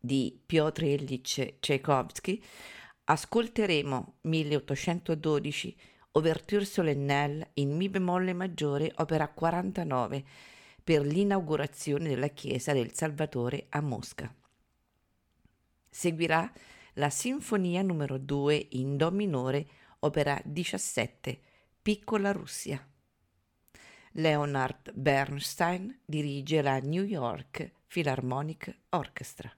di Piotr Ilyich Tchaikovsky ascolteremo 1812 Ouverture solennelle in Mi bemolle maggiore, opera 49, per l'inaugurazione della chiesa del Salvatore a Mosca. Seguirà la Sinfonia numero 2 in Do minore, opera 17, Piccola Russia. Leonard Bernstein dirige la New York Philharmonic Orchestra.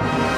you